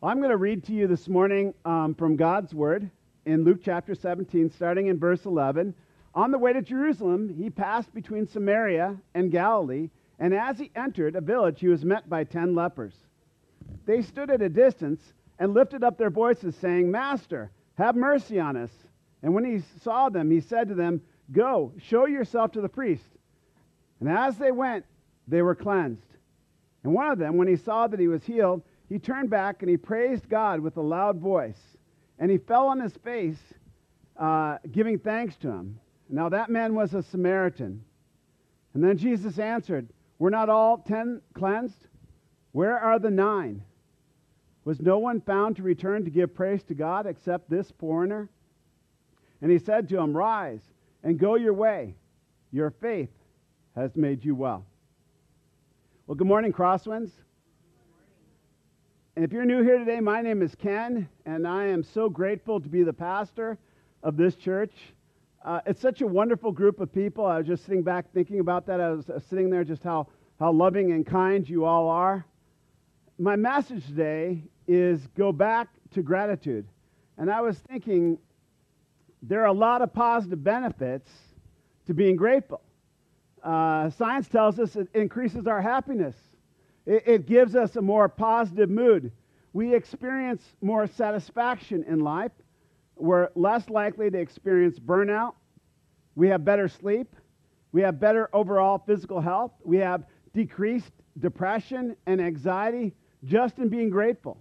I'm going to read to you this morning um, from God's Word in Luke chapter 17, starting in verse 11. On the way to Jerusalem, he passed between Samaria and Galilee, and as he entered a village, he was met by ten lepers. They stood at a distance and lifted up their voices, saying, Master, have mercy on us. And when he saw them, he said to them, Go, show yourself to the priest. And as they went, they were cleansed. And one of them, when he saw that he was healed, he turned back and he praised God with a loud voice. And he fell on his face, uh, giving thanks to him. Now that man was a Samaritan. And then Jesus answered, Were not all ten cleansed? Where are the nine? Was no one found to return to give praise to God except this foreigner? And he said to him, Rise and go your way. Your faith has made you well. Well, good morning, Crosswinds. And if you're new here today, my name is Ken, and I am so grateful to be the pastor of this church. Uh, it's such a wonderful group of people. I was just sitting back thinking about that. I was uh, sitting there just how, how loving and kind you all are. My message today is go back to gratitude. And I was thinking there are a lot of positive benefits to being grateful. Uh, science tells us it increases our happiness. It, it gives us a more positive mood. We experience more satisfaction in life. We're less likely to experience burnout. We have better sleep. We have better overall physical health. We have decreased depression and anxiety just in being grateful.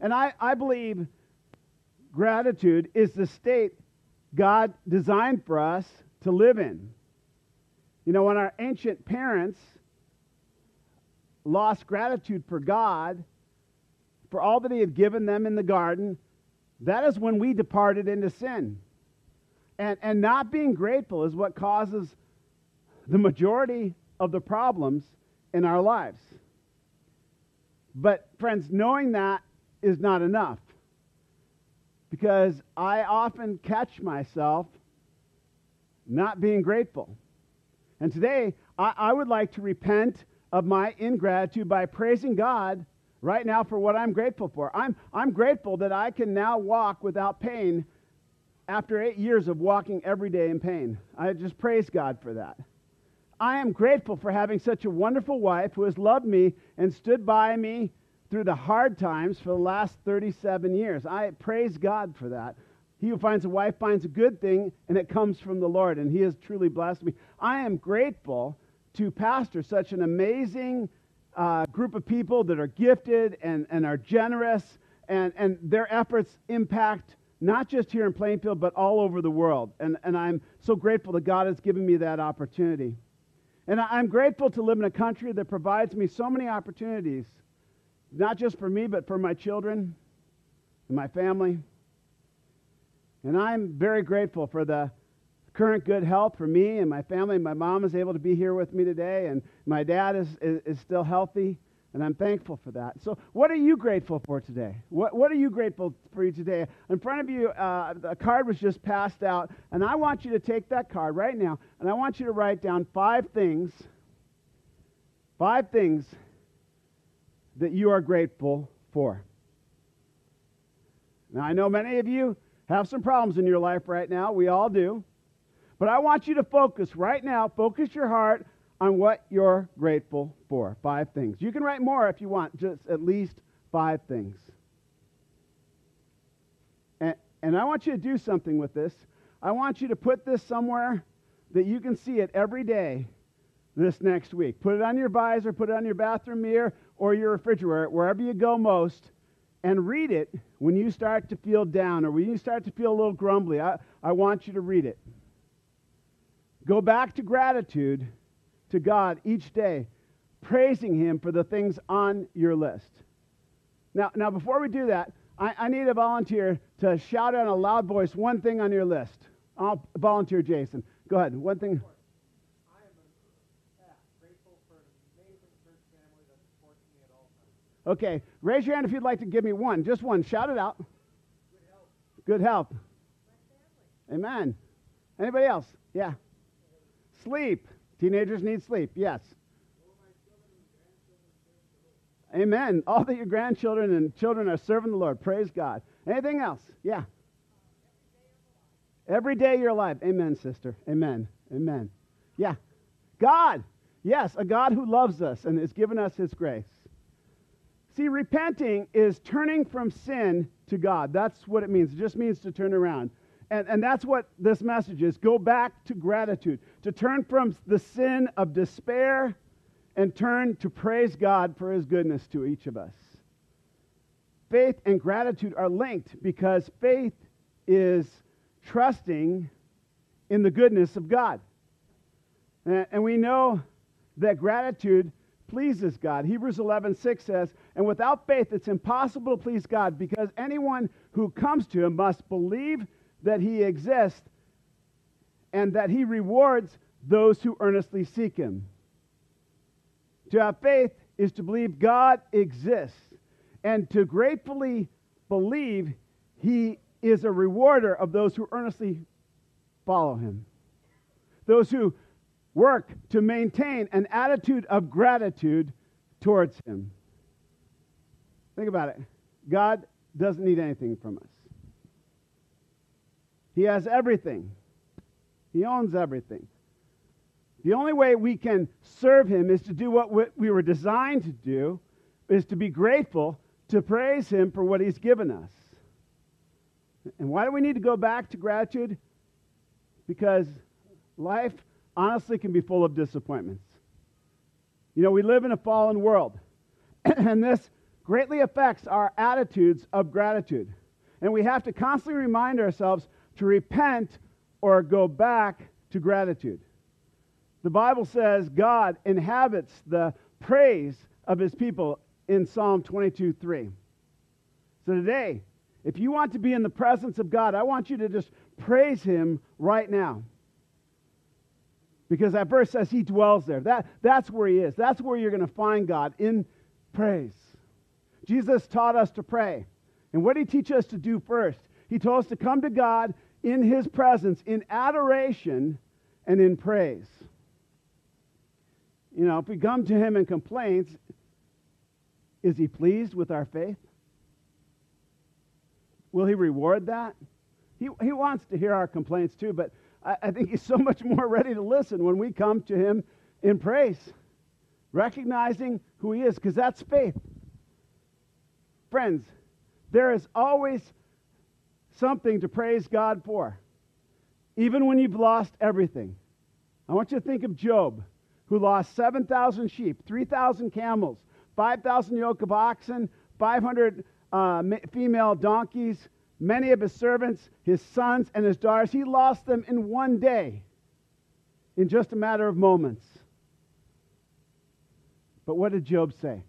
And I, I believe gratitude is the state God designed for us to live in. You know, when our ancient parents lost gratitude for God, for all that He had given them in the garden, that is when we departed into sin. And, and not being grateful is what causes the majority of the problems in our lives. But, friends, knowing that is not enough. Because I often catch myself not being grateful. And today, I, I would like to repent of my ingratitude by praising God right now for what I'm grateful for. I'm, I'm grateful that I can now walk without pain after eight years of walking every day in pain. I just praise God for that. I am grateful for having such a wonderful wife who has loved me and stood by me through the hard times for the last 37 years. I praise God for that. He who finds a wife finds a good thing, and it comes from the Lord, and He has truly blessed me. I am grateful to pastor such an amazing uh, group of people that are gifted and, and are generous, and, and their efforts impact not just here in Plainfield, but all over the world. And, and I'm so grateful that God has given me that opportunity. And I'm grateful to live in a country that provides me so many opportunities, not just for me, but for my children and my family. And I'm very grateful for the current good health for me and my family. My mom is able to be here with me today, and my dad is, is, is, still healthy, and I'm thankful for that. So, what are you grateful for today? What, what are you grateful for you today? In front of you, uh, a card was just passed out, and I want you to take that card right now, and I want you to write down five things, five things that you are grateful for. Now, I know many of you have some problems in your life right now. We all do. But I want you to focus right now, focus your heart on what you're grateful for. Five things. You can write more if you want, just at least five things. And, and I want you to do something with this. I want you to put this somewhere that you can see it every day this next week. Put it on your visor, put it on your bathroom mirror or your refrigerator, wherever you go most, and read it when you start to feel down or when you start to feel a little grumbly. I, I want you to read it. Go back to gratitude to God each day, praising Him for the things on your list. Now, now before we do that, I, I need a volunteer to shout out in a loud voice one thing on your list. I'll volunteer Jason. Go ahead. One thing. I am grateful for a faithful church family that supports me at all times. Okay, raise your hand if you'd like to give me one. Just one. Shout it out. Good health. Good health. Amen. Anybody else? Yeah. Sleep. Teenagers need sleep, yes. Amen. All that your grandchildren and children are serving the Lord. Praise God. Anything else? Yeah. Every day of your life. Amen, sister. Amen. Amen. Yeah. God. Yes, a God who loves us and has given us his grace. See, repenting is turning from sin to God. That's what it means. It just means to turn around. And, and that's what this message is go back to gratitude, to turn from the sin of despair and turn to praise God for his goodness to each of us. Faith and gratitude are linked because faith is trusting in the goodness of God. And, and we know that gratitude pleases God. Hebrews 11:6 says, "And without faith it's impossible to please God because anyone who comes to him must believe that he exists and that he rewards those who earnestly seek him." To have faith is to believe God exists and to gratefully believe he is a rewarder of those who earnestly follow him. Those who work to maintain an attitude of gratitude towards him. Think about it. God doesn't need anything from us. He has everything. He owns everything. The only way we can serve him is to do what we were designed to do, is to be grateful, to praise him for what he's given us. And why do we need to go back to gratitude? Because life honestly can be full of disappointments. You know, we live in a fallen world, and this greatly affects our attitudes of gratitude. And we have to constantly remind ourselves to repent or go back to gratitude. The Bible says God inhabits the praise of his people in Psalm 22 3. So today, if you want to be in the presence of God, I want you to just praise him right now. Because that verse says he dwells there. That, that's where he is. That's where you're going to find God in praise. Jesus taught us to pray. And what did he teach us to do first? He told us to come to God in his presence, in adoration and in praise. You know, if we come to him in complaints, is he pleased with our faith? Will he reward that? He, he wants to hear our complaints too, but I, I think he's so much more ready to listen when we come to him in praise, recognizing who he is, because that's faith. Friends, there is always something to praise God for, even when you've lost everything. I want you to think of Job, who lost 7,000 sheep, 3,000 camels, 5,000 yoke of oxen, 500 uh, female donkeys, many of his servants, his sons, and his daughters. He lost them in one day, in just a matter of moments. But what did Job say?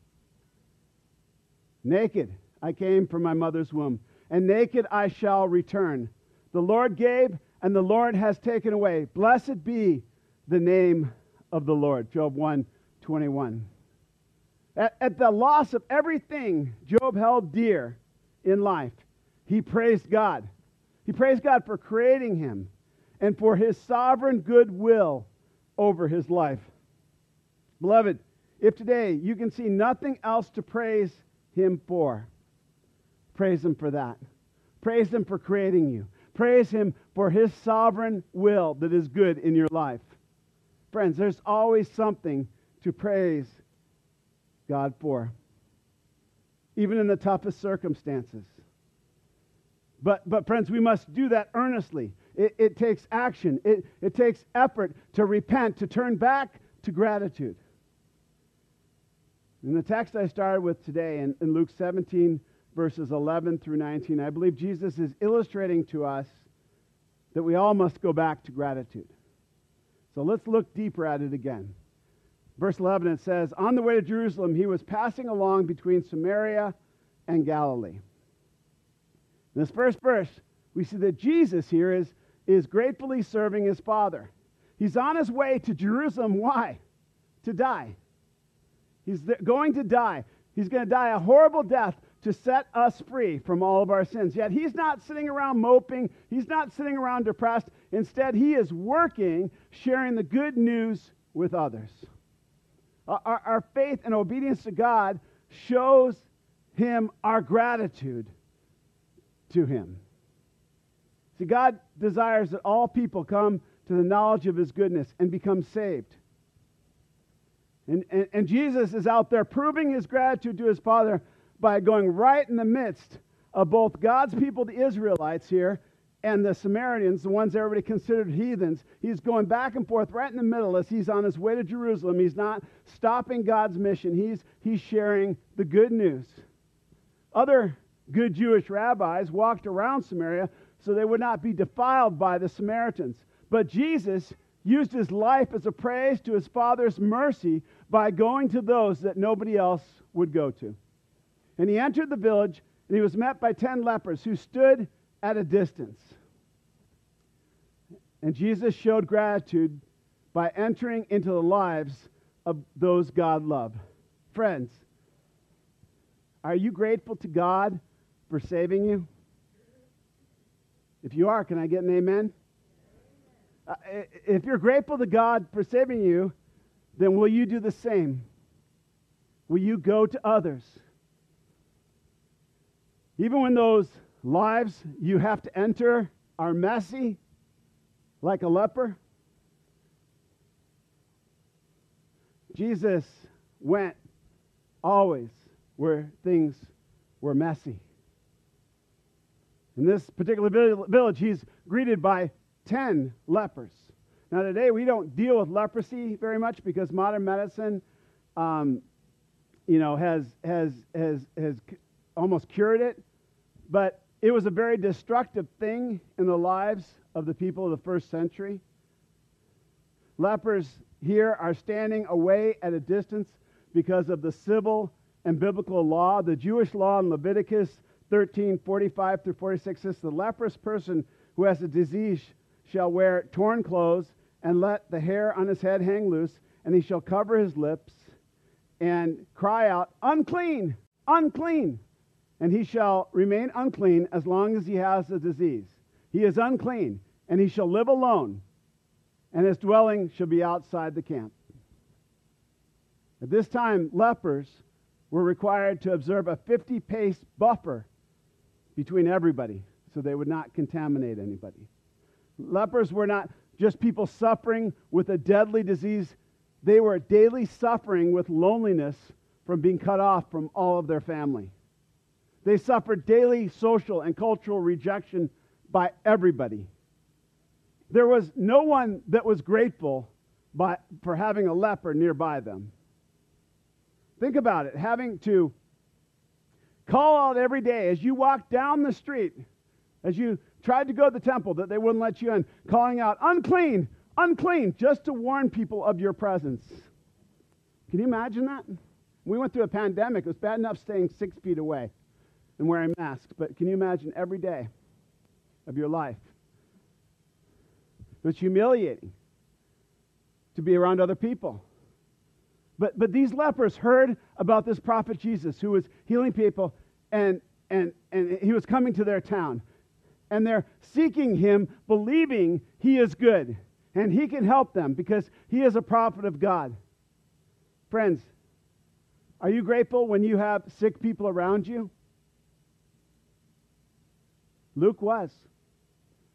Naked I came from my mother's womb, and naked I shall return. The Lord gave, and the Lord has taken away. Blessed be the name of the Lord. Job 1 21. At, at the loss of everything Job held dear in life, he praised God. He praised God for creating him and for his sovereign goodwill over his life. Beloved, if today you can see nothing else to praise him for, praise him for that. Praise him for creating you. Praise him for his sovereign will that is good in your life. Friends, there's always something to praise God for, even in the toughest circumstances. But, but friends, we must do that earnestly. It, it takes action, it, it takes effort to repent, to turn back to gratitude. In the text I started with today, in, in Luke 17, verses 11 through 19, I believe Jesus is illustrating to us that we all must go back to gratitude. So let's look deeper at it again. Verse 11, it says, On the way to Jerusalem, he was passing along between Samaria and Galilee. In this first verse, we see that Jesus here is, is gratefully serving his Father. He's on his way to Jerusalem. Why? To die. He's going to die. He's going to die a horrible death to set us free from all of our sins. Yet he's not sitting around moping. He's not sitting around depressed. Instead, he is working, sharing the good news with others. Our, our faith and obedience to God shows him our gratitude to him. See, God desires that all people come to the knowledge of his goodness and become saved. And, and, and, Jesus is out there proving his gratitude to his Father by going right in the midst of both God's people, the Israelites here, and the Samaritans, the ones everybody considered heathens. He's going back and forth right in the middle as he's on his way to Jerusalem. He's not stopping God's mission, he's, he's sharing the good news. Other good Jewish rabbis walked around Samaria so they would not be defiled by the Samaritans. But Jesus used his life as a praise to his Father's mercy by going to those that nobody else would go to. And he entered the village, and he was met by ten lepers who stood at a distance. And Jesus showed gratitude by entering into the lives of those God loved. Friends, are you grateful to God for saving you? If you are, can I get an amen? Uh, if you're grateful to God for saving you, then will you do the same? Will you go to others? Even when those lives you have to enter are messy, like a leper, Jesus went always where things were messy. In this particular village, he's greeted by 10 lepers. Now, today we don't deal with leprosy very much because modern medicine, um, you know, has, has, has, has almost cured it. But it was a very destructive thing in the lives of the people of the first century. Lepers here are standing away at a distance because of the civil and biblical law. The Jewish law in Leviticus 13, 45 through 46 says, The leprous person who has a disease shall wear torn clothes and let the hair on his head hang loose, and he shall cover his lips and cry out, Unclean, unclean. And he shall remain unclean as long as he has the disease. He is unclean, and he shall live alone, and his dwelling shall be outside the camp. At this time, lepers were required to observe a 50 pace buffer between everybody so they would not contaminate anybody. Lepers were not just people suffering with a deadly disease, they were daily suffering with loneliness from being cut off from all of their family. They suffered daily social and cultural rejection by everybody. There was no one that was grateful by, for having a leper nearby them. Think about it having to Call out every day as you walk down the street, as you tried to go to the temple that they wouldn't let you in, calling out, unclean, unclean, just to warn people of your presence. Can you imagine that? We went through a pandemic. It was bad enough staying six feet away and wearing masks, but can you imagine every day of your life? It was humiliating to be around other people. But, but these lepers heard about this prophet Jesus who was healing people, and, and, and he was coming to their town. And they're seeking him, believing he is good and he can help them because he is a prophet of God. Friends, are you grateful when you have sick people around you? Luke was.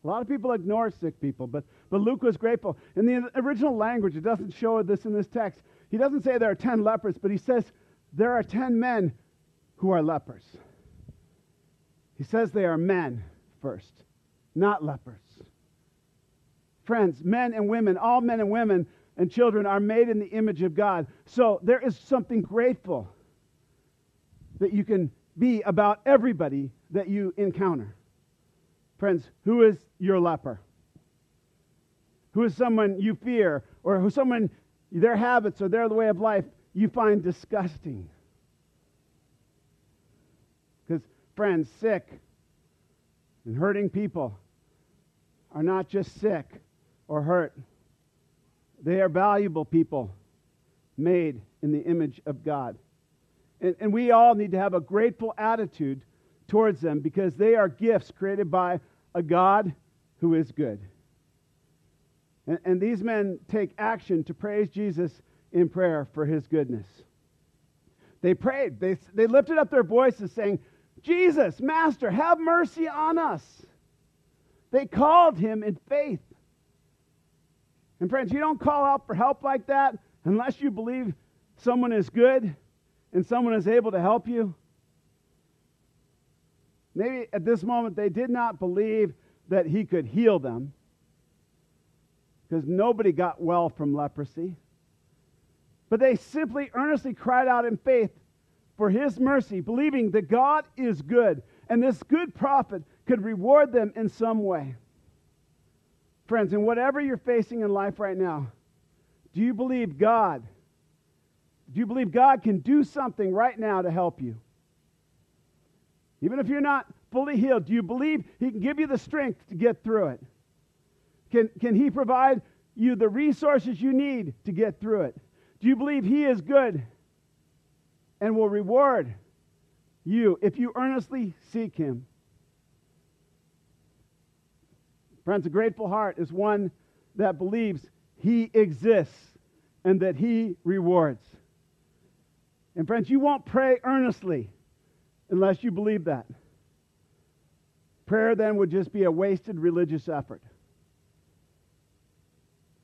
A lot of people ignore sick people, but, but Luke was grateful. In the original language, it doesn't show this in this text, he doesn't say there are 10 lepers, but he says there are 10 men who are lepers. He says they are men first, not lepers. Friends, men and women, all men and women and children are made in the image of God. So there is something grateful that you can be about everybody that you encounter. Friends, who is your leper? Who is someone you fear or who someone their habits or their way of life you find disgusting. Because, friends, sick and hurting people are not just sick or hurt, they are valuable people made in the image of God. And, and we all need to have a grateful attitude towards them because they are gifts created by a God who is good. And, and these men take action to praise Jesus in prayer for his goodness. They prayed. They, they lifted up their voices saying, Jesus, Master, have mercy on us. They called him in faith. And friends, you don't call out for help like that unless you believe someone is good and someone is able to help you. Maybe at this moment they did not believe that he could heal them because nobody got well from leprosy. But they simply earnestly cried out in faith for his mercy, believing that God is good and this good prophet could reward them in some way. Friends, in whatever you're facing in life right now, do you believe God? Do you believe God can do something right now to help you? Even if you're not fully healed, do you believe He can give you the strength to get through it? Can, can He provide you the resources you need to get through it? Do you believe He is good and will reward you if you earnestly seek Him? Friends, a grateful heart is one that believes He exists and that He rewards. And friends, you won't pray earnestly unless you believe that. Prayer then would just be a wasted religious effort.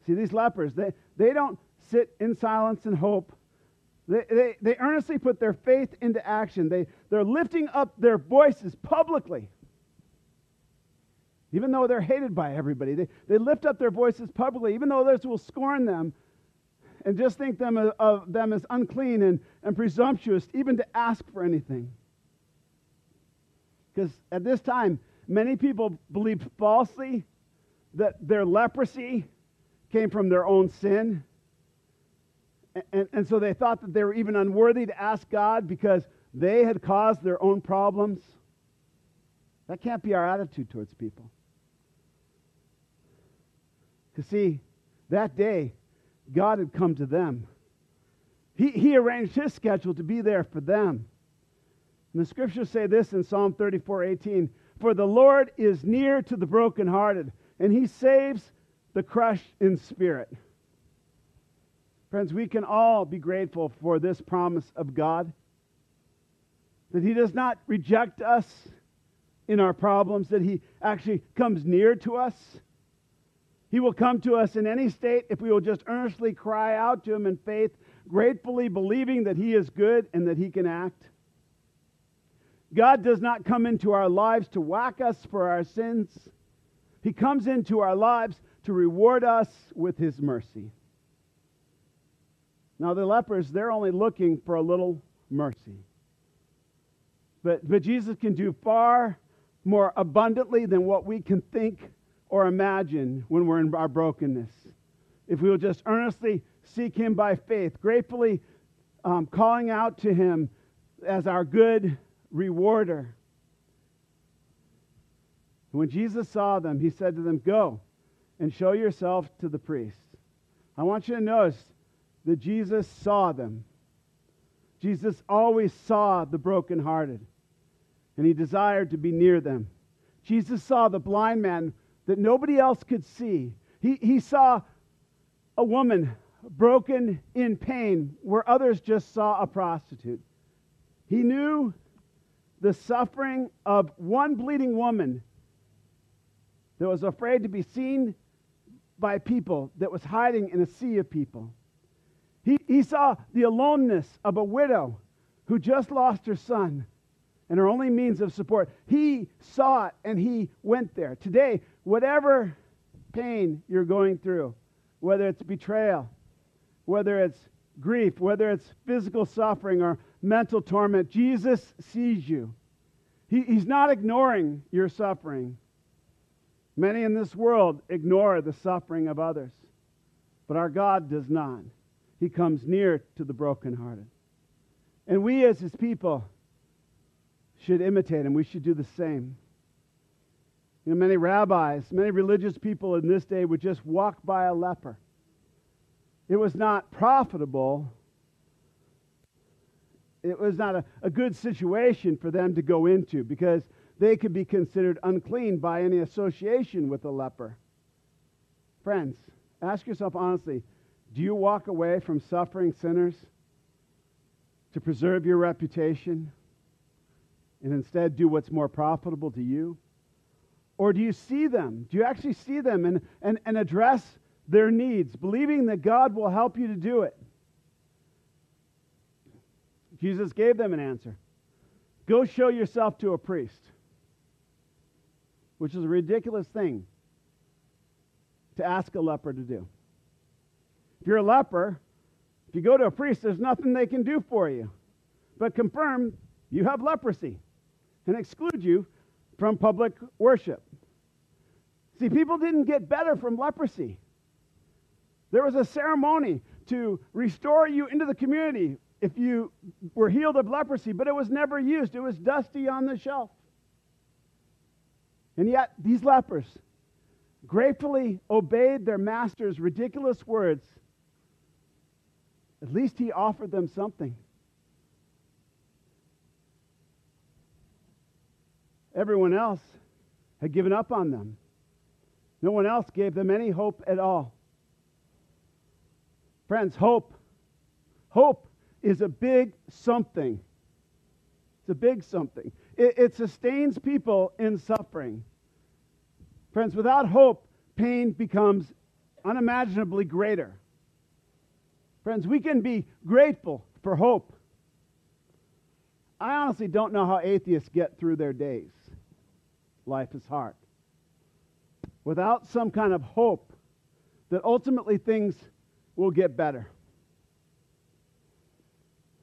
See, these lepers, they, they don't sit in silence and hope. They, they, they earnestly put their faith into action. They, they're lifting up their voices publicly. Even though they're hated by everybody, they, they lift up their voices publicly, even though others will scorn them and just think them of, of them as unclean and, and presumptuous, even to ask for anything. Because at this time, many people believed falsely that their leprosy came from their own sin. And, and, and, so they thought that they were even unworthy to ask God because they had caused their own problems. That can't be our attitude towards people. To see, that day, God had come to them. He, he arranged his schedule to be there for them. And the scriptures say this in Psalm 34 18 For the Lord is near to the brokenhearted, and he saves the crushed in spirit. Friends, we can all be grateful for this promise of God that he does not reject us in our problems, that he actually comes near to us. He will come to us in any state if we will just earnestly cry out to him in faith, gratefully believing that he is good and that he can act. God does not come into our lives to whack us for our sins. He comes into our lives to reward us with his mercy. Now, the lepers, they're only looking for a little mercy. But, but Jesus can do far more abundantly than what we can think or imagine when we're in our brokenness. If we will just earnestly seek him by faith, gratefully um, calling out to him as our good rewarder. When Jesus saw them, he said to them, Go and show yourself to the priest. I want you to notice that Jesus saw them. Jesus always saw the brokenhearted, and he desired to be near them. Jesus saw the blind man that nobody else could see. He, he saw a woman broken in pain where others just saw a prostitute. He knew the suffering of one bleeding woman that was afraid to be seen by people, that was hiding in a sea of people. He, he saw the aloneness of a widow who just lost her son and her only means of support. He saw it and he went there. Today, whatever pain you're going through, whether it's betrayal, whether it's grief, whether it's physical suffering or mental torment, Jesus sees you. He, he's not ignoring your suffering. Many in this world ignore the suffering of others, but our God does not. He comes near to the brokenhearted. And we, as his people, should imitate him. We should do the same. You know, many rabbis, many religious people in this day would just walk by a leper. It was not profitable. It was not a, a good situation for them to go into because they could be considered unclean by any association with a leper. Friends, ask yourself honestly do you walk away from suffering sinners to preserve your reputation and instead do what's more profitable to you? Or do you see them? Do you actually see them and, and, and address their needs, believing that God will help you to do it? Jesus gave them an answer Go show yourself to a priest, which is a ridiculous thing to ask a leper to do. If you're a leper, if you go to a priest, there's nothing they can do for you but confirm you have leprosy and exclude you from public worship. See, people didn't get better from leprosy. There was a ceremony to restore you into the community if you were healed of leprosy, but it was never used. It was dusty on the shelf. And yet, these lepers gratefully obeyed their master's ridiculous words. At least he offered them something. Everyone else had given up on them. No one else gave them any hope at all. Friends, hope. Hope is a big something. It's a big something. It, it, sustains people in suffering. Friends, without hope, pain becomes unimaginably greater. Friends, we can be grateful for hope. I honestly don't know how atheists get through their days. Life is hard. Without some kind of hope that ultimately things will get better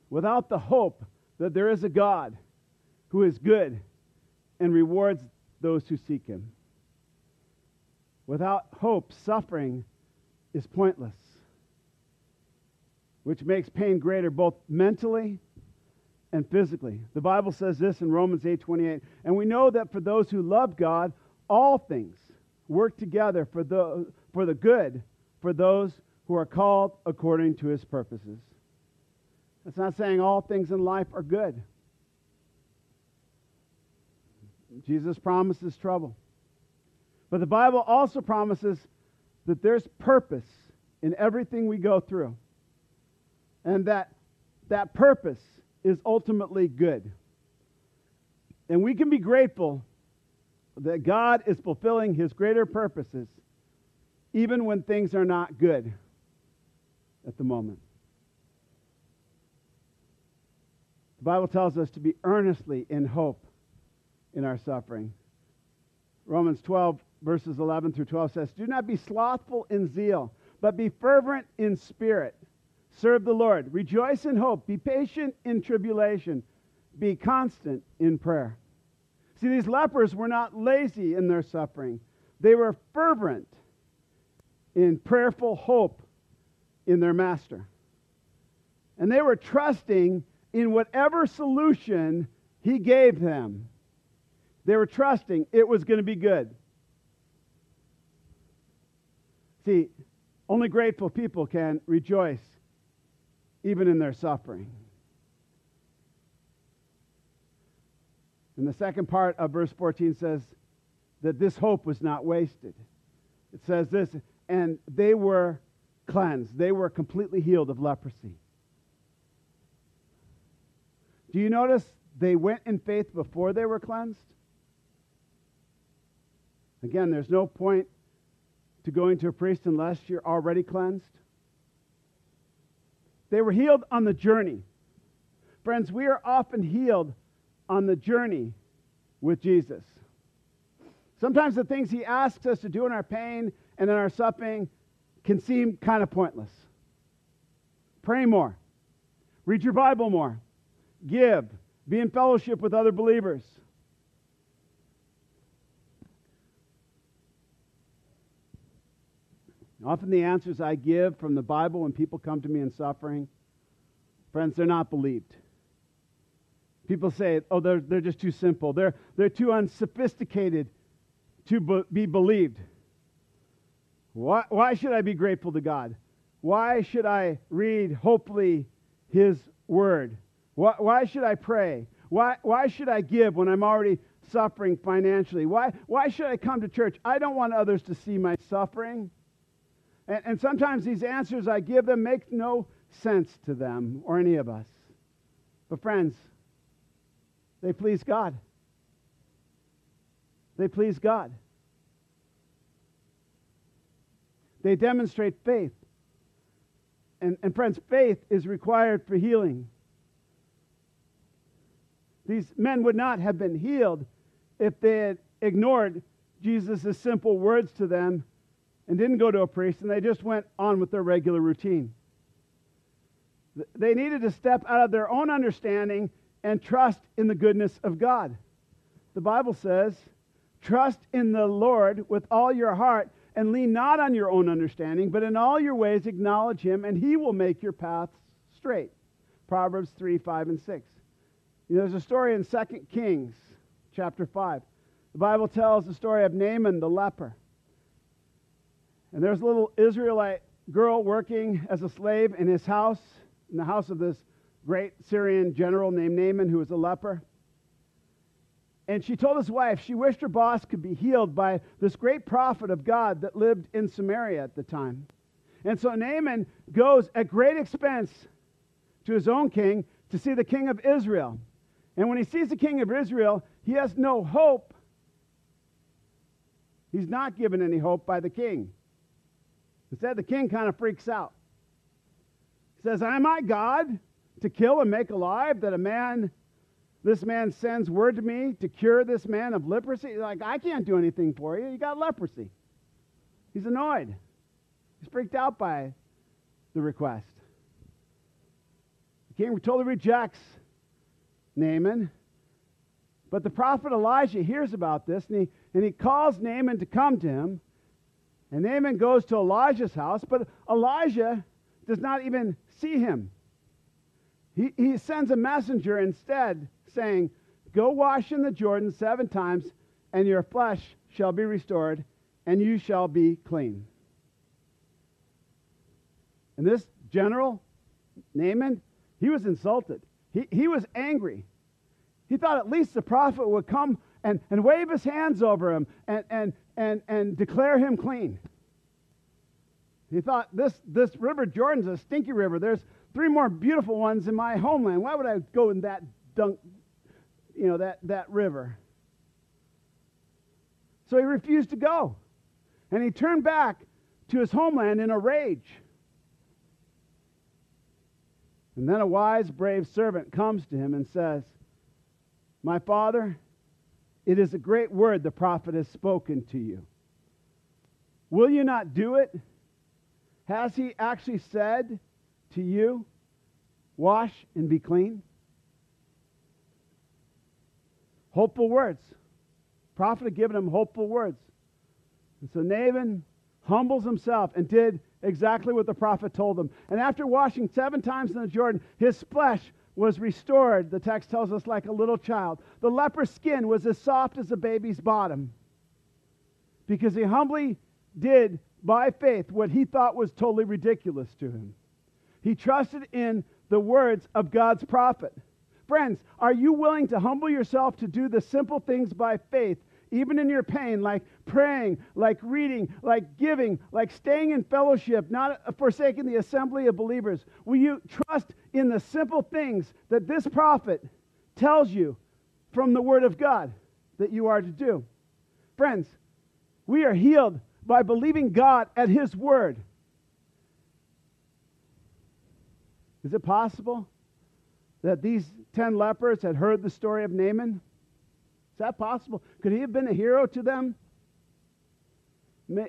without the hope that there is a God who is good and rewards those who seek him. Without hope, suffering is pointless, which makes pain greater both mentally and physically. The Bible says this in Romans 8:28, and we know that for those who love God, all things work together for the, for the good for those who are called according to his purposes. It's not saying all things in life are good. Jesus promises trouble. But the Bible also promises that there's purpose in everything we go through. And that that purpose is ultimately good. And we can be grateful that God is fulfilling his greater purposes even when things are not good at the moment. The Bible tells us to be earnestly in hope in our suffering. Romans 12, verses 11 through 12 says, Do not be slothful in zeal, but be fervent in spirit. Serve the Lord. Rejoice in hope. Be patient in tribulation. Be constant in prayer. See, these lepers were not lazy in their suffering, they were fervent in prayerful hope in their master. And they were trusting in whatever solution he gave them. They were trusting it was going to be good. See, only grateful people can rejoice even in their suffering. And the second part of verse 14 says that this hope was not wasted. It says this, and they were cleansed, they were completely healed of leprosy. Do you notice they went in faith before they were cleansed? Again, there's no point to going to a priest unless you're already cleansed. They were healed on the journey. Friends, we are often healed on the journey with Jesus. Sometimes the things he asks us to do in our pain and in our suffering can seem kind of pointless. Pray more. Read your Bible more give, be in fellowship with other believers. Often the answers I give from the Bible when people come to me in suffering, friends, they're not believed. People say, oh, they're, they're just too simple. They're, they're too unsophisticated to be believed. Why, why should I be grateful to God? Why should I read, hopefully, His Word? Why, why should I pray? Why, why should I give when I'm already suffering financially? Why, why should I come to church? I don't want others to see my suffering. And, and sometimes these answers I give them make no sense to them or any of us. But, friends, they please God. They please God. They demonstrate faith. And, and friends, faith is required for healing. These men would not have been healed if they had ignored Jesus' simple words to them and didn't go to a priest and they just went on with their regular routine. They needed to step out of their own understanding and trust in the goodness of God. The Bible says, Trust in the Lord with all your heart and lean not on your own understanding, but in all your ways acknowledge him, and he will make your paths straight. Proverbs 3, 5, and 6. You know, there's a story in 2 Kings chapter 5. The Bible tells the story of Naaman the leper. And there's a little Israelite girl working as a slave in his house, in the house of this great Syrian general named Naaman, who was a leper. And she told his wife she wished her boss could be healed by this great prophet of God that lived in Samaria at the time. And so Naaman goes at great expense to his own king to see the king of Israel. And when he sees the king of Israel, he has no hope. He's not given any hope by the king. Instead, the king kind of freaks out. He says, Am I God to kill and make alive that a man this man sends word to me to cure this man of leprosy. Like, I can't do anything for you. You got leprosy. He's annoyed. He's freaked out by the request. The king totally rejects Naaman. But the prophet Elijah hears about this and he, and he calls Naaman to come to him. And Naaman goes to Elijah's house, but Elijah does not even see him. He, he sends a messenger instead saying, Go wash in the Jordan seven times, and your flesh shall be restored, and you shall be clean. And this general, Naaman, he was insulted. He, he was angry. He thought at least the prophet would come and, and wave his hands over him and, and, and, and declare him clean. He thought this, this river Jordan's a stinky river. There's three more beautiful ones in my homeland. Why would I go in that dunk, you know, that, that river. So he refused to go. And he turned back to his homeland in a rage. And then a wise, brave servant comes to him and says, My father, it is a great word the prophet has spoken to you. Will you not do it? Has he actually said to you, Wash and be clean? Hopeful words. Prophet had given him hopeful words. And so Naaman humbles himself and did exactly what the prophet told them. And after washing seven times in the Jordan, his flesh was restored, the text tells us, like a little child. The leper's skin was as soft as a baby's bottom because he humbly did, by faith, what he thought was totally ridiculous to him. He trusted in the words of God's prophet. Friends, are you willing to humble yourself to do the simple things by faith, even in your pain, like praying, like reading, like giving, like staying in fellowship, not forsaking the assembly of believers? Will you trust in the simple things that this prophet tells you from the Word of God that you are to do? Friends, we are healed by believing God at His Word. Is it possible that these 10 lepers had heard the story of Naaman? Is that possible? Could he have been a hero to them?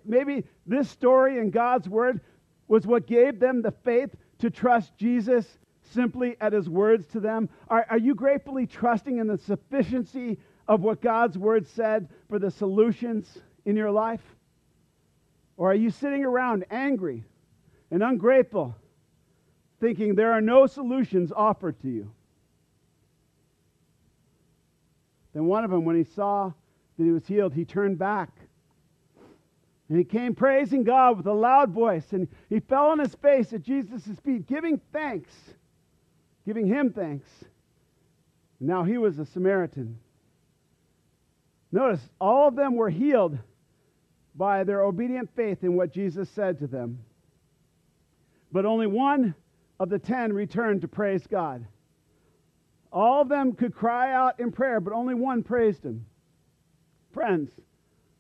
Maybe this story in God's word was what gave them the faith to trust Jesus simply at his words to them. Are, are you gratefully trusting in the sufficiency of what God's word said for the solutions in your life? Or are you sitting around angry and ungrateful thinking there are no solutions offered to you. Then one of them, when he saw that he was healed, he turned back. And he came praising God with a loud voice, and he fell on his face at Jesus' feet, giving thanks, giving him thanks. Now he was a Samaritan. Notice, all of them were healed by their obedient faith in what Jesus said to them. But only one of the ten returned to praise God. All of them could cry out in prayer, but only one praised him. Friends,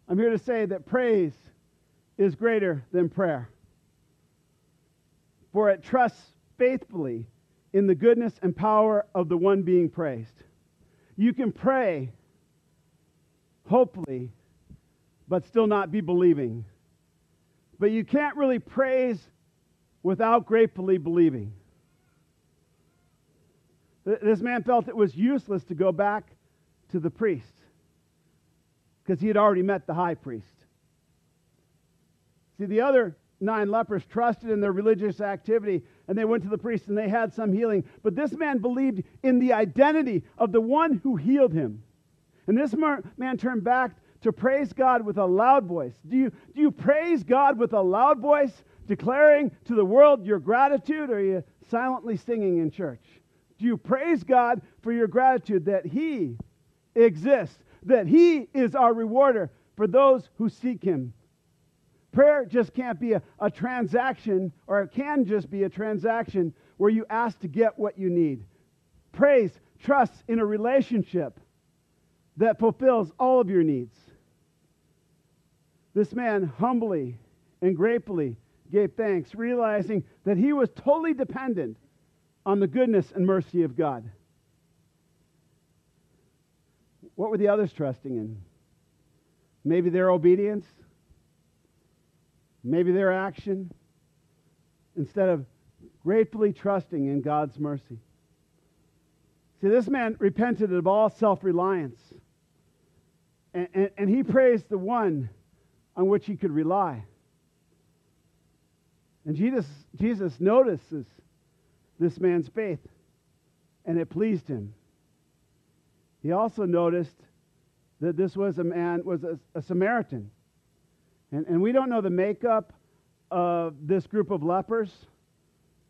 I'm here to say that praise is greater than prayer. For it trusts faithfully in the goodness and power of the one being praised. You can pray, hopefully, but still not be believing. But you can't really praise without gratefully believing. This man felt it was useless to go back to the priest because he had already met the high priest. See, the other nine lepers trusted in their religious activity and they went to the priest and they had some healing. But this man believed in the identity of the one who healed him. And this man turned back to praise God with a loud voice. Do you, do you praise God with a loud voice, declaring to the world your gratitude, or are you silently singing in church? Do you praise God for your gratitude that He exists, that He is our rewarder for those who seek Him? Prayer just can't be a, a transaction, or it can just be a transaction where you ask to get what you need. Praise trusts in a relationship that fulfills all of your needs. This man humbly and gratefully gave thanks, realizing that he was totally dependent on the goodness and mercy of God. What were the others trusting in? Maybe their obedience, maybe their action, instead of gratefully trusting in God's mercy. See, this man repented of all self reliance, and, and, and he praised the one on which he could rely. And Jesus, Jesus notices this man's faith, and it pleased him. He also noticed that this was a man, was a, a Samaritan. And, and we don't know the makeup of this group of lepers.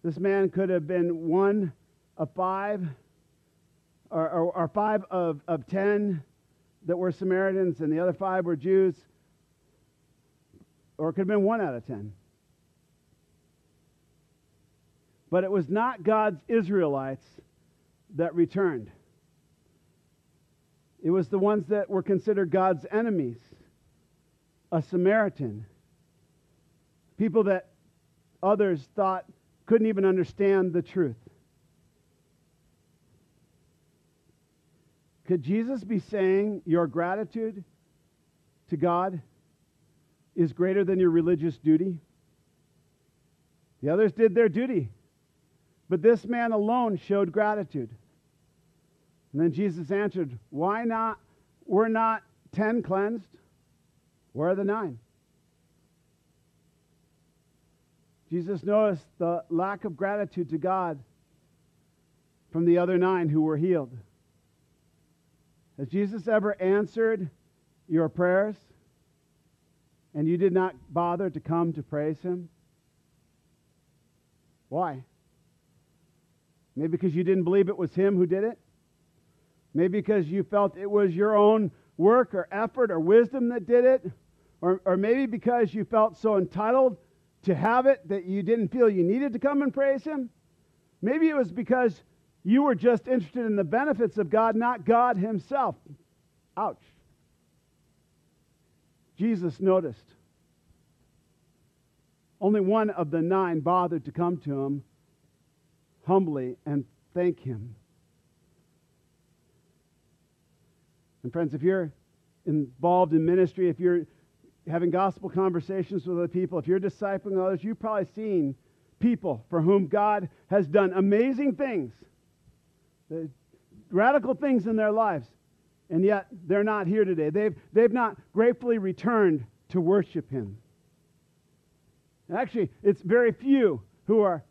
This man could have been one of five, or, or, or five of, of ten that were Samaritans, and the other five were Jews. Or it could have been one out of ten. But it was not God's Israelites that returned. It was the ones that were considered God's enemies, a Samaritan, people that others thought couldn't even understand the truth. Could Jesus be saying your gratitude to God is greater than your religious duty? The others did their duty. But this man alone showed gratitude. And then Jesus answered, Why not? We're not ten cleansed. Where are the nine? Jesus noticed the lack of gratitude to God from the other nine who were healed. Has Jesus ever answered your prayers and you did not bother to come to praise him? Why? Maybe because you didn't believe it was him who did it. Maybe because you felt it was your own work or effort or wisdom that did it. Or, or maybe because you felt so entitled to have it that you didn't feel you needed to come and praise him. Maybe it was because you were just interested in the benefits of God, not God himself. Ouch. Jesus noticed. Only one of the nine bothered to come to him humbly and thank Him. And, friends, if you're involved in ministry, if you're having gospel conversations with other people, if you're discipling others, you've probably seen people for whom God has done amazing things, uh, radical things in their lives, and yet they're not here today. They've, they've not gratefully returned to worship Him. Actually, it's very few who are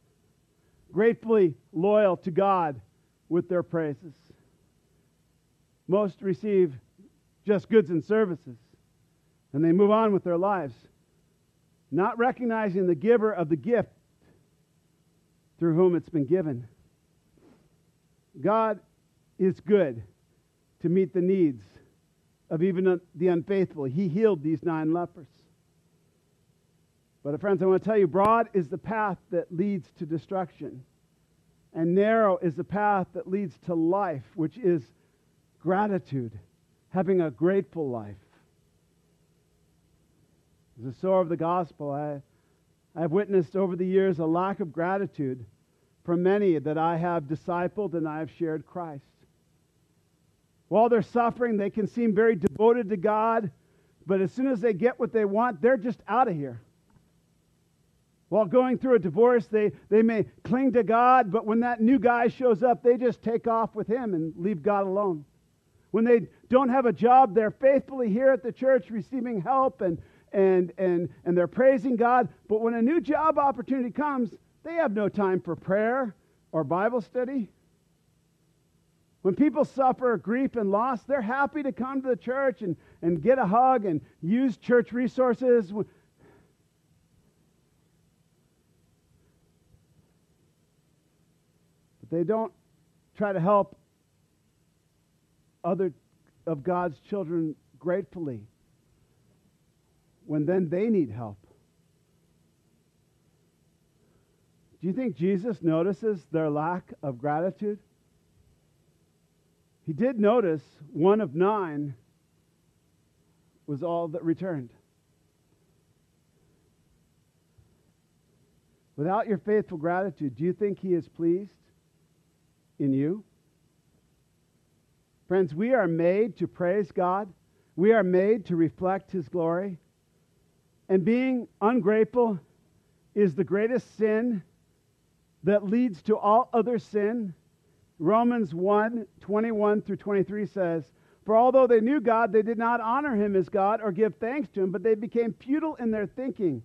gratefully loyal to God with their praises. Most receive just goods and services, and they move on with their lives, not recognizing the giver of the gift through whom it's been given. God is good to meet the needs of even the unfaithful. He healed these nine lepers. But, friends, I want to tell you broad is the path that leads to destruction, and narrow is the path that leads to life, which is gratitude, having a grateful life. As a sower of the gospel, I, I've witnessed over the years a lack of gratitude from many that I have discipled and I have shared Christ. While they're suffering, they can seem very devoted to God, but as soon as they get what they want, they're just out of here. While going through a divorce, they, they may cling to God, but when that new guy shows up, they just take off with him and leave God alone. When they don't have a job, they're faithfully here at the church receiving help and, and, and, and they're praising God. But when a new job opportunity comes, they have no time for prayer or Bible study. When people suffer grief and loss, they're happy to come to the church and, and get a hug and use church resources. They don't try to help other of God's children gratefully when then they need help. Do you think Jesus notices their lack of gratitude? He did notice one of nine was all that returned. Without your faithful gratitude, do you think He is pleased in you? Friends, we are made to praise God. We are made to reflect His glory. And being ungrateful is the greatest sin that leads to all other sin. Romans 1 21 through 23 says, For although they knew God, they did not honor him as God or give thanks to him, but they became futile in their thinking,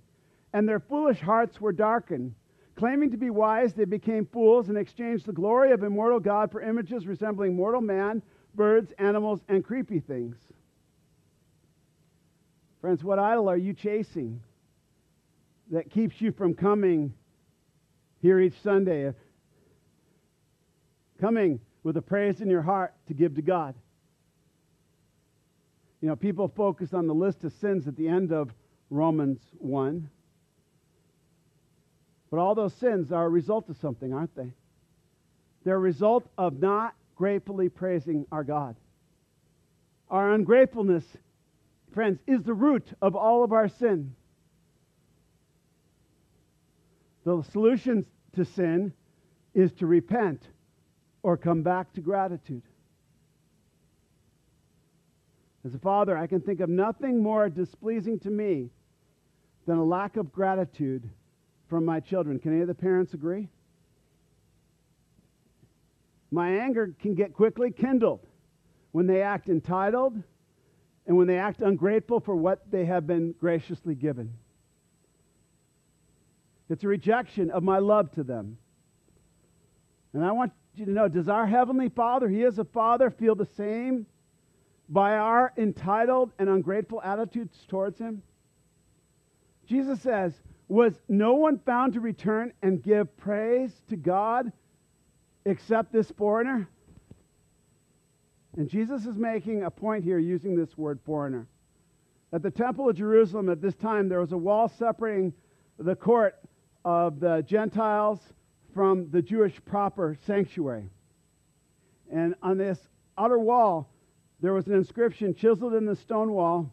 and their foolish hearts were darkened. Claiming to be wise, they became fools and exchanged the glory of immortal God for images resembling mortal man, birds, animals, and creepy things. Friends, what idol are you chasing that keeps you from coming here each Sunday? Coming with a praise in your heart to give to God. You know, people focus on the list of sins at the end of Romans 1. But all those sins are a result of something, aren't they? They're a result of not gratefully praising our God. Our ungratefulness friends, is the root of all of our sin. The solution to sin is to repent or come back to gratitude. As a father, I can think of nothing more displeasing to me than a lack of gratitude from my children. Can any of the parents agree? My anger can get quickly kindled when they act entitled and when they act ungrateful for what they have been graciously given. It's a rejection of my love to them. And I want you to know does our Heavenly Father, He is a Father, feel the same by our entitled and ungrateful attitudes towards Him? Jesus says, Was no one found to return and give praise to God except this foreigner? And Jesus is making a point here using this word foreigner. At the Temple of Jerusalem at this time, there was a wall separating the court of the Gentiles from the Jewish proper sanctuary. And on this outer wall, there was an inscription chiseled in the stone wall.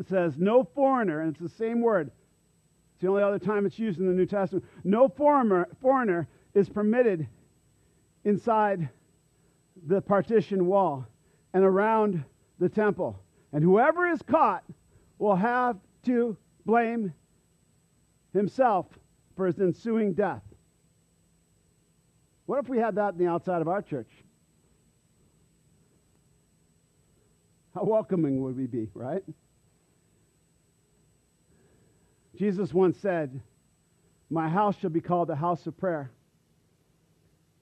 It says, No foreigner, and it's the same word. It's the only other time it's used in the New Testament. No foreigner, foreigner is permitted inside the partition wall and around the temple. And whoever is caught will have to blame himself for his ensuing death. What if we had that in the outside of our church? How welcoming would we be, right? Jesus once said, My house shall be called a house of prayer,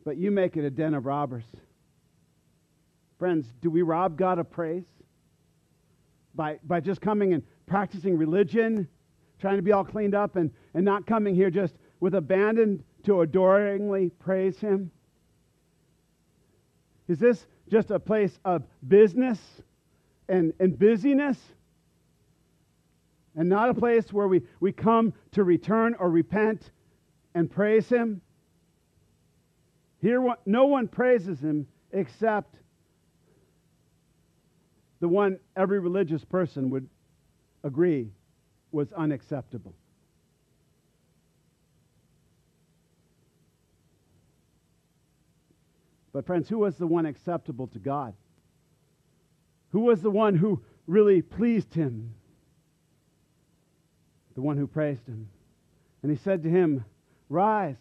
but you make it a den of robbers. Friends, do we rob God of praise? By, by just coming and practicing religion, trying to be all cleaned up, and, and not coming here just with abandon to adoringly praise Him? Is this just a place of business and, and busyness? And not a place where we, we come to return or repent and praise Him? Here, no one praises him except the one every religious person would agree was unacceptable. But, friends, who was the one acceptable to God? Who was the one who really pleased him? The one who praised him. And he said to him, Rise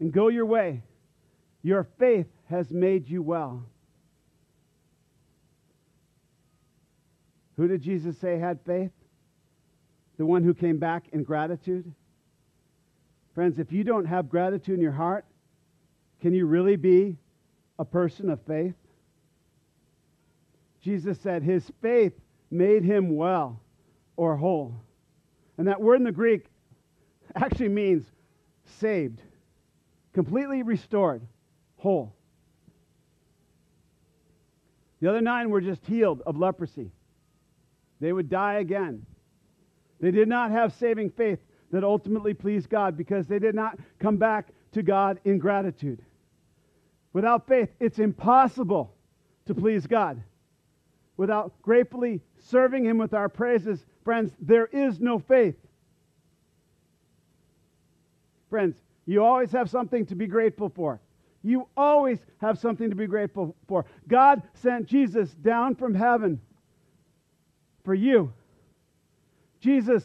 and go your way. Your faith has made you well. Who did Jesus say had faith? The one who came back in gratitude? Friends, if you don't have gratitude in your heart, can you really be a person of faith? Jesus said his faith made him well or whole. And that word in the Greek actually means saved, completely restored, whole. The other nine were just healed of leprosy. They would die again. They did not have saving faith that ultimately pleased God because they did not come back to God in gratitude. Without faith, it's impossible to please God. Without gratefully serving Him with our praises, friends, there is no faith. Friends, you always have something to be grateful for. You always have something to be grateful for. God sent Jesus down from heaven for you. Jesus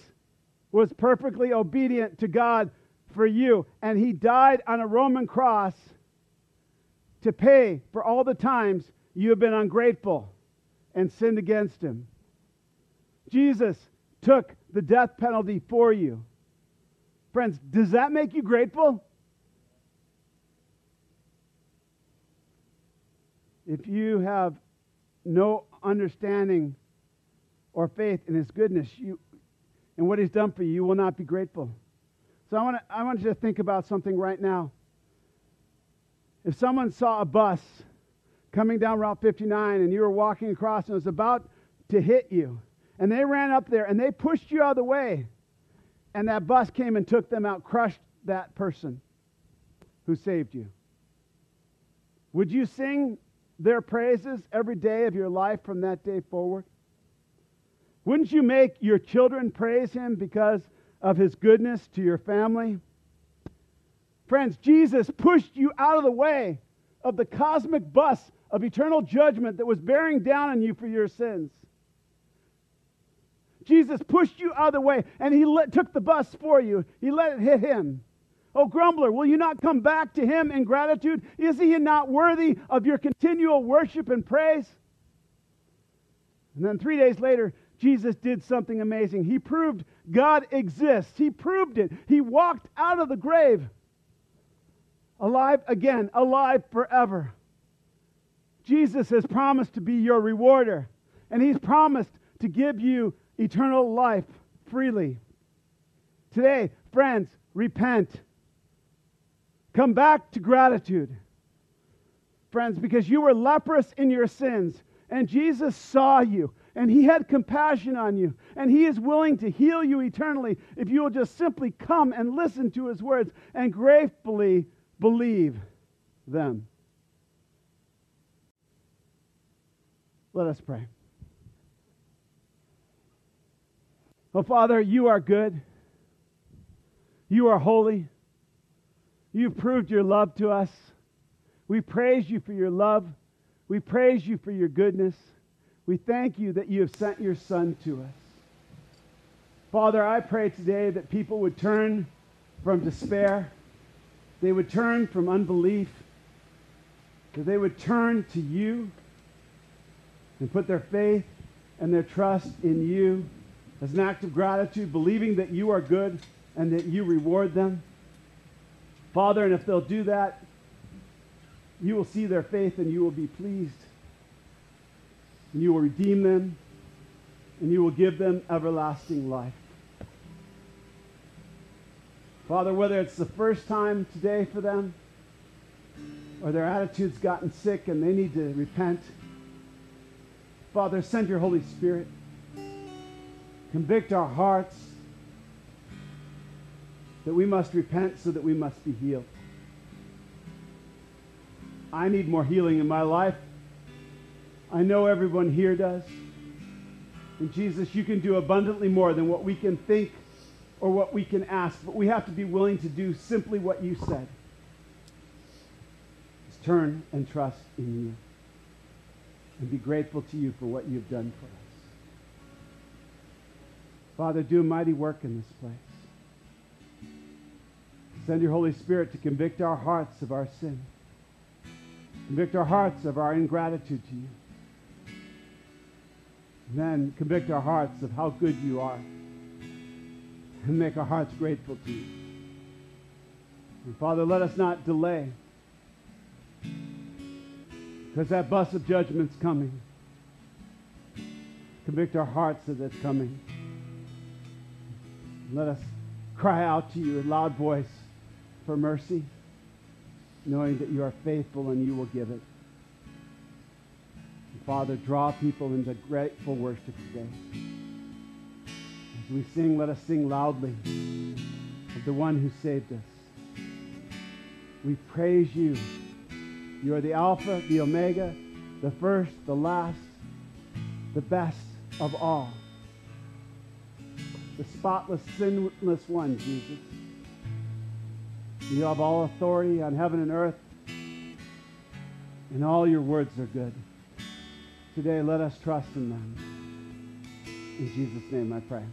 was perfectly obedient to God for you, and he died on a Roman cross to pay for all the times you have been ungrateful and sinned against him. Jesus took the death penalty for you. Friends, does that make you grateful? If you have no understanding or faith in his goodness you, and what he's done for you, you will not be grateful. So I want, I want you to think about something right now. If someone saw a bus coming down Route 59 and you were walking across and it was about to hit you, and they ran up there and they pushed you out of the way, and that bus came and took them out, crushed that person who saved you. Would you sing their praises every day of your life from that day forward? Wouldn't you make your children praise him because of his goodness to your family? Friends, Jesus pushed you out of the way of the cosmic bus of eternal judgment that was bearing down on you for your sins. Jesus pushed you out of the way and he let, took the bus for you. He let it hit him. Oh, grumbler, will you not come back to him in gratitude? Is he not worthy of your continual worship and praise? And then three days later, Jesus did something amazing. He proved God exists. He proved it. He walked out of the grave alive again, alive forever. Jesus has promised to be your rewarder, and He's promised to give you eternal life freely. Today, friends, repent. Come back to gratitude. Friends, because you were leprous in your sins, and Jesus saw you, and He had compassion on you, and He is willing to heal you eternally if you will just simply come and listen to His words and gratefully believe them. Let us pray. Oh, Father, you are good. You are holy. You've proved your love to us. We praise you for your love. We praise you for your goodness. We thank you that you have sent your Son to us. Father, I pray today that people would turn from despair they would turn from unbelief, that they would turn to you and put their faith and their trust in you as an act of gratitude, believing that you are good and that you reward them. Father, and if they'll do that, you will see their faith and you will be pleased. And you will redeem them and you will give them everlasting life. Father, whether it's the first time today for them or their attitude's gotten sick and they need to repent, Father, send your Holy Spirit. Convict our hearts that we must repent so that we must be healed. I need more healing in my life. I know everyone here does. And Jesus, you can do abundantly more than what we can think or what we can ask, but we have to be willing to do simply what you said. Just turn and trust in you and be grateful to you for what you've done for us. Father, do mighty work in this place. Send your Holy Spirit to convict our hearts of our sin. Convict our hearts of our ingratitude to you. And then convict our hearts of how good you are. And make our hearts grateful to you. And Father, let us not delay. Because that bus of judgment's coming. Convict our hearts that it's coming. Let us cry out to you in loud voice for mercy, knowing that you are faithful and you will give it. And Father, draw people into grateful worship today. As we sing, let us sing loudly of the one who saved us. We praise you. You are the Alpha, the Omega, the first, the last, the best of all. The spotless, sinless one, Jesus. You have all authority on heaven and earth, and all your words are good. Today, let us trust in them. In Jesus' name I pray.